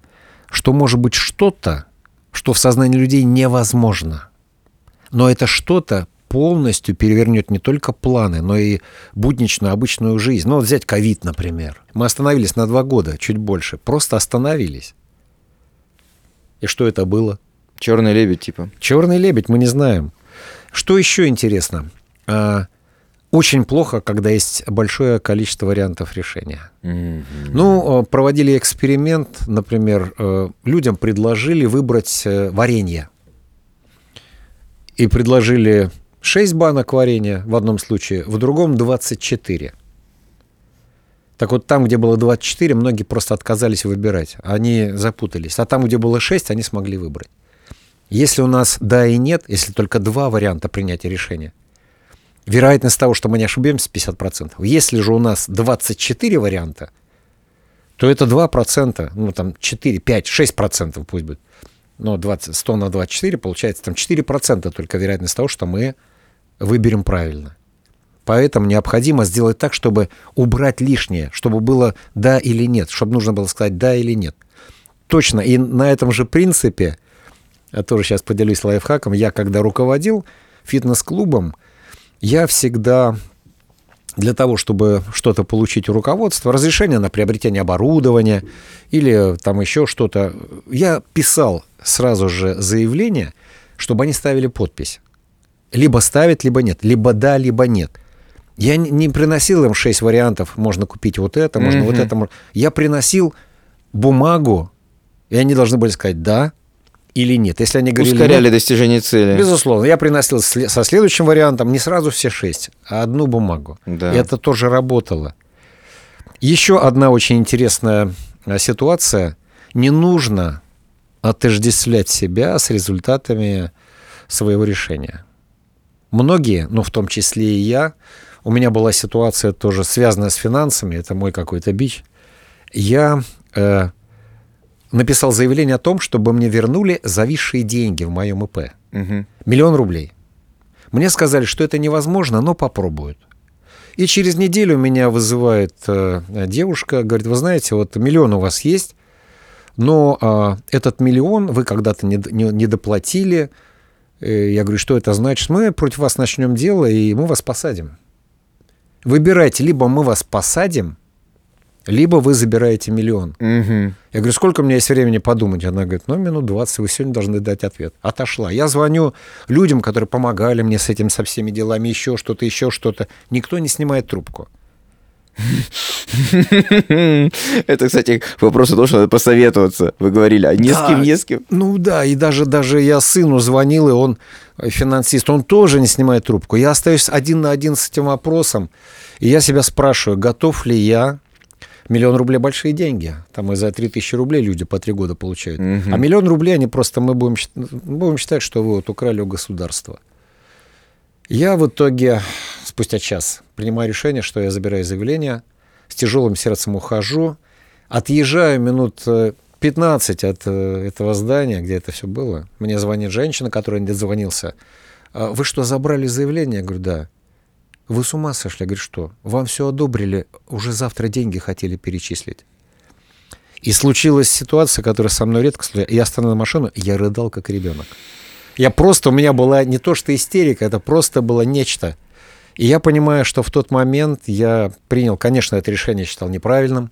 что может быть что-то, что в сознании людей невозможно. Но это что-то полностью перевернет не только планы, но и будничную, обычную жизнь. Ну, вот взять ковид, например. Мы остановились на два года, чуть больше. Просто остановились. И что это было? Черный лебедь, типа. Черный лебедь, мы не знаем. Что еще интересно? Очень плохо, когда есть большое количество вариантов решения. Mm-hmm. Ну, проводили эксперимент, например, э, людям предложили выбрать э, варенье. И предложили 6 банок варенья в одном случае, в другом 24. Так вот, там, где было 24, многие просто отказались выбирать. Они запутались. А там, где было 6, они смогли выбрать. Если у нас да и нет, если только два варианта принятия решения, вероятность того, что мы не ошибемся, 50%. Если же у нас 24 варианта, то это 2%, ну там 4, 5, 6% пусть будет. Но 20, 100 на 24 получается там 4% только вероятность того, что мы выберем правильно. Поэтому необходимо сделать так, чтобы убрать лишнее, чтобы было да или нет, чтобы нужно было сказать да или нет. Точно. И на этом же принципе, я тоже сейчас поделюсь лайфхаком, я когда руководил фитнес-клубом, я всегда для того, чтобы что-то получить у руководства, разрешение на приобретение оборудования или там еще что-то, я писал сразу же заявление, чтобы они ставили подпись. Либо ставить, либо нет. Либо да, либо нет. Я не приносил им шесть вариантов, можно купить вот это, можно mm-hmm. вот это. Я приносил бумагу, и они должны были сказать да или нет. Если они говорили Ускоряли нет, достижение цели. Безусловно. Я приносил со следующим вариантом не сразу все шесть, а одну бумагу. Да. И это тоже работало. Еще одна очень интересная а, ситуация. Не нужно отождествлять себя с результатами своего решения. Многие, ну в том числе и я, у меня была ситуация тоже связанная с финансами, это мой какой-то бич. Я э, написал заявление о том, чтобы мне вернули зависшие деньги в моем ИП. Угу. Миллион рублей. Мне сказали, что это невозможно, но попробуют. И через неделю меня вызывает э, девушка, говорит, вы знаете, вот миллион у вас есть, но э, этот миллион вы когда-то не, не, не доплатили. Э, я говорю, что это значит? Мы против вас начнем дело, и мы вас посадим. Выбирайте, либо мы вас посадим, либо вы забираете миллион. Мгм. Я говорю, сколько у меня есть времени подумать? Она говорит, ну, минут 20, вы сегодня должны дать ответ. Отошла. Я звоню людям, которые помогали мне с этим, со всеми делами, еще что-то, еще что-то. Никто не снимает трубку. Это, кстати, к вопросу того, что надо посоветоваться. Вы говорили, а не с Да. кем, не с кем. Ну да, и даже, даже я сыну звонил, и он э, финансист, он тоже не снимает трубку. Я остаюсь один на один с этим вопросом, и я себя спрашиваю, готов ли я Миллион рублей большие деньги. Там и за 3000 рублей люди по три года получают. Мгм. А миллион рублей они просто мы будем, будем считать, что вы вот украли у государства. Я в итоге спустя час принимаю решение, что я забираю заявление, с тяжелым сердцем ухожу, отъезжаю минут э, 15 от э, этого здания, где это все было. Мне звонит женщина, которая не дозвонился. «А Вы что, забрали заявление? Я говорю, да. Вы с ума сошли? Я говорю, что? Вам все одобрили, уже завтра деньги хотели перечислить. И случилась ситуация, которая со мной редко случается. Я остановил машину, я рыдал, как ребенок. Я просто, у меня была не то что истерика, это просто было нечто. И я понимаю, что в тот момент я принял, конечно, это решение считал неправильным.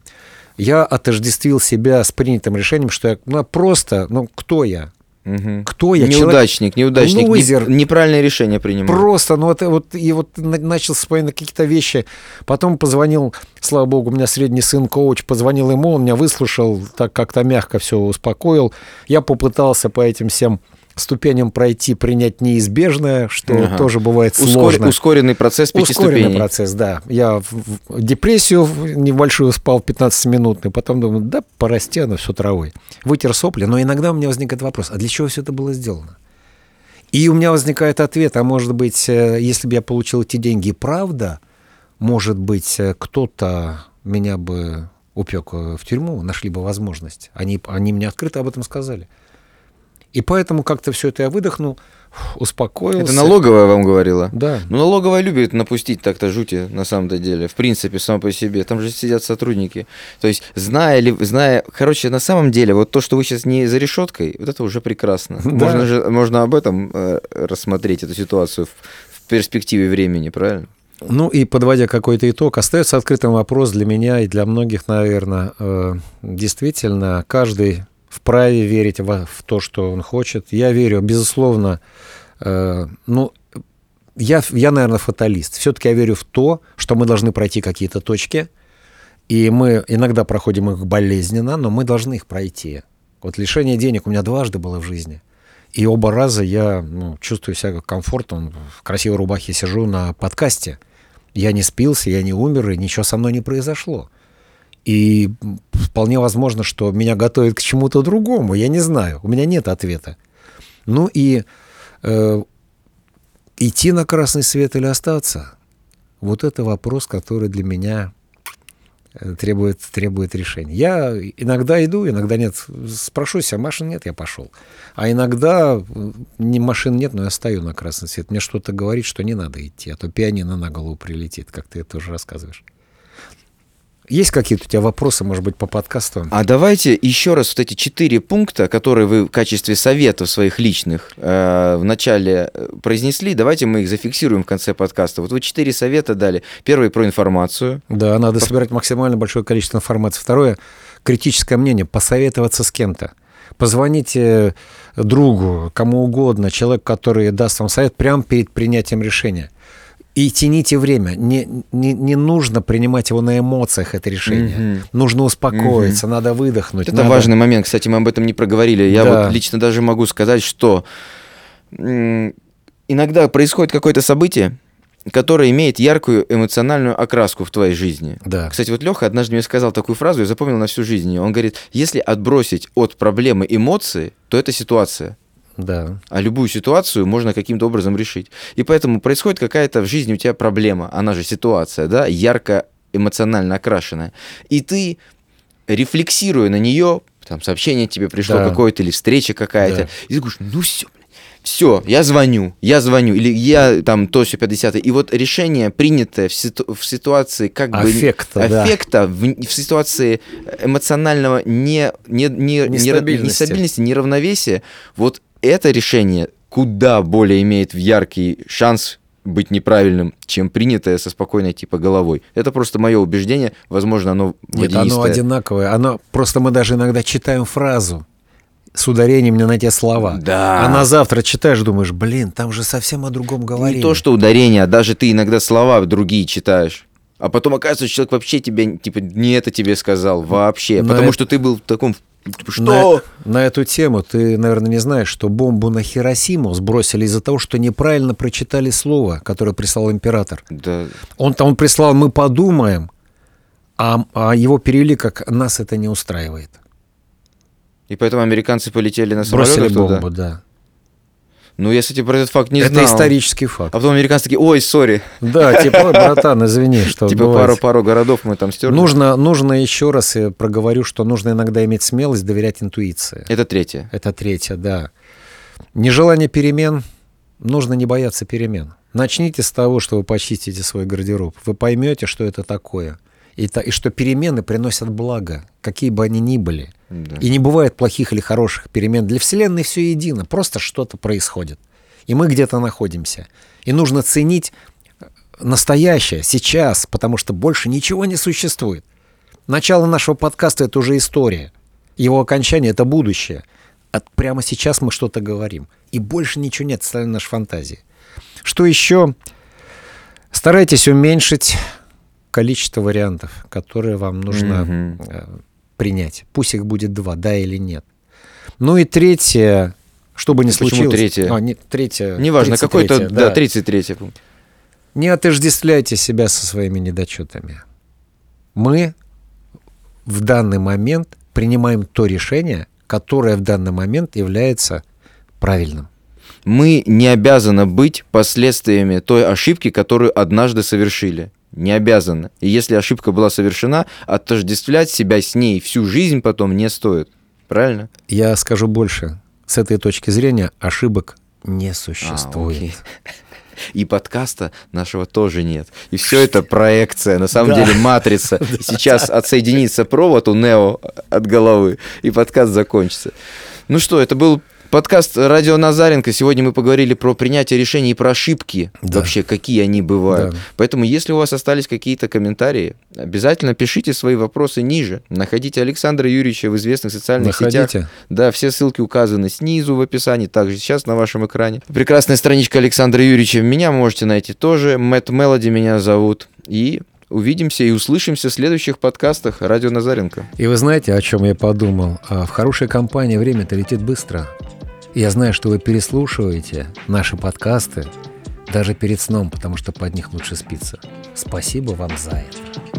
Я отождествил себя с принятым решением, что я ну, просто, ну кто я? Мгм. Кто я? Человек- Неудачник, неудачник. не- лузер. неправильное решение принимал. Просто, ну вот, вот и вот на- начал вспоминать какие-то вещи. Потом позвонил, слава богу, у меня средний сын коуч, позвонил ему, он меня выслушал, так как-то мягко все успокоил. Я попытался по этим всем ступеням пройти, принять неизбежное, что Ага. тоже бывает Ускор- сложно. Ускоренный процесс пяти Ускоренный ступеней. процесс, да. Я в депрессию небольшую спал 15-минутный, потом думаю, да, порасти оно все травой. Вытер сопли, но иногда у меня возникает вопрос, а для чего все это было сделано? И у меня возникает ответ, а может быть, э, если бы я получил эти деньги, правда, может быть, э, кто-то меня бы упек э, в тюрьму, нашли бы возможность. Они, они мне открыто об этом сказали. И поэтому как-то все это я выдохнул, успокоился. Это налоговая вам говорила? Да. Ну, налоговая любит напустить так-то жути, на самом-то деле. В принципе, само по себе. Там же сидят сотрудники. То есть, зная ли, зная... Короче, на самом деле, вот то, что вы сейчас не за решеткой, вот это уже прекрасно. <laughs> Да. Можно же можно об этом э, рассмотреть, эту ситуацию в, в перспективе времени, правильно? Ну и подводя какой-то итог, остается открытым вопрос для меня и для многих, наверное. Э, Действительно, каждый вправе верить во- в то, что он хочет. Я верю, безусловно, э, ну, я, я, наверное, фаталист. Все-таки я верю в то, что мы должны пройти какие-то точки, и мы иногда проходим их болезненно, но мы должны их пройти. Вот лишение денег у меня дважды было в жизни. И оба раза я ну, чувствую себя комфортно. В красивой рубахе сижу на подкасте. Я не спился, я не умер, и ничего со мной не произошло. И вполне возможно, что меня готовят к чему-то другому. Я не знаю. У меня нет ответа. Ну и э, идти на красный свет или остаться? Вот это вопрос, который для меня э, требует, требует решения. Я иногда иду, иногда нет. Спрошу себя, машин нет, я пошел. А иногда не машин нет, но я стою на красный свет. Мне что-то говорит, что не надо идти, а то пианино на голову прилетит, как ты это уже рассказываешь. Есть какие-то у тебя вопросы, может быть, по подкасту? А давайте еще раз вот эти четыре пункта, которые вы в качестве советов своих личных э, в начале э, произнесли, давайте мы их зафиксируем в конце подкаста. Вот вы четыре совета дали. Первый про информацию. Да, надо собирать максимально большое количество информации. Второе, критическое мнение, посоветоваться с кем-то. Позвоните другу, кому угодно, человек, который даст вам совет прямо перед принятием решения. И тяните время. Не, не, не нужно принимать его на эмоциях, это решение. Мгм. Нужно успокоиться, надо выдохнуть. Это надо- важный момент, кстати, мы об этом не проговорили. Я Да. вот лично даже могу сказать, что иногда происходит какое-то событие, которое имеет яркую эмоциональную окраску в твоей жизни. Да. Кстати, вот Леха однажды мне сказал такую фразу, я запомнил на всю жизнь. Он говорит, если отбросить от проблемы эмоции, то это ситуация. Да. А любую ситуацию можно каким-то образом решить. И поэтому происходит какая-то в жизни у тебя проблема, она же ситуация, да, ярко эмоционально окрашенная. И ты, рефлексируя на нее, там сообщение тебе пришло Да. какое-то или встреча какая-то, Да. и ты говоришь, ну все, все, я звоню, я звоню, или я там то, все 50 И вот решение, принятое в, ситу- в ситуации как бы... Аффекта, да. аффекта, в, в ситуации эмоционального не, не, не- Нестабильности. нестабильности, неравновесия, вот это решение куда более имеет яркий шанс быть неправильным, чем принятое со спокойной типа головой. Это просто мое убеждение, возможно, оно Нет, оно одинаковое. Оно просто мы даже иногда читаем фразу с ударением не на те слова. Да. А на завтра читаешь, думаешь, блин, там же совсем о другом говорили. Не то, что ударение, а даже ты иногда слова другие читаешь. А потом оказывается, человек вообще тебе, типа, не это тебе сказал вообще. На потому это- что ты был в таком... типа, Что? На, на эту тему ты, наверное, не знаешь, что бомбу на Хиросиму сбросили из-за того, что неправильно прочитали слово, которое прислал император. Да. Он там прислал «мы подумаем», а, а его перевели как «нас это не устраивает». И поэтому американцы полетели на Бросили самолетах туда. бомбу, да. Ну, я, кстати, про этот факт не это знал. исторический факт. А потом американцы такие, ой, сори. Да, типа, «Ой, братан, извини, что Типа бывает». пару-пару городов мы там стерли. Нужно, нужно еще раз я проговорю, что нужно иногда иметь смелость доверять интуиции. Это третье. Это третье, да. Нежелание перемен, нужно не бояться перемен. Начните с того, что вы почистите свой гардероб. Вы поймете, что это такое. И, и что перемены приносят благо, какие бы они ни были. Да. И не бывает плохих или хороших перемен. Для Вселенной все едино, просто что-то происходит. И мы где-то находимся. И нужно ценить настоящее, сейчас, потому что больше ничего не существует. Начало нашего подкаста — это уже история. Его окончание — это будущее. А прямо сейчас мы что-то говорим. И больше ничего нет, стали нашей фантазии. Что еще? Старайтесь уменьшить количество вариантов, которые вам нужно Мгм. Принять. Пусть их будет два, да или нет. Ну и третье, что бы ни Почему случилось... третье? А, не, третье Неважно, 33-е, какой-то, да, 33 пункт. не отождествляйте себя со своими недочетами. Мы в данный момент принимаем то решение, которое в данный момент является правильным. Мы не обязаны быть последствиями той ошибки, которую однажды совершили. Не обязаны. И если ошибка была совершена, отождествлять себя с ней всю жизнь потом не стоит. Правильно? Я скажу больше. С этой точки зрения ошибок не А, существует. И подкаста нашего тоже нет. И все это проекция, на самом <laughs> Да. деле матрица. <laughs> Сейчас отсоединится провод у Нео от головы, и подкаст закончится. Ну что, это был подкаст Радио Назаренко. Сегодня мы поговорили про принятие решений и про ошибки. Да. Вообще, какие они бывают. Да. Поэтому, если у вас остались какие-то комментарии, обязательно пишите свои вопросы ниже. Находите Александра Юрьевича в известных социальных сетях. Находите. Да, все ссылки указаны снизу в описании, также сейчас на вашем экране. Прекрасная страничка Александра Юрьевича. Меня можете найти тоже. Мэтт Мелоди меня зовут. И увидимся и услышимся в следующих подкастах Радио Назаренко. И вы знаете, о чем я подумал? А В хорошей компании время-то летит быстро. Я знаю, что вы переслушиваете наши подкасты даже перед сном, потому что под них лучше спится. Спасибо вам за это.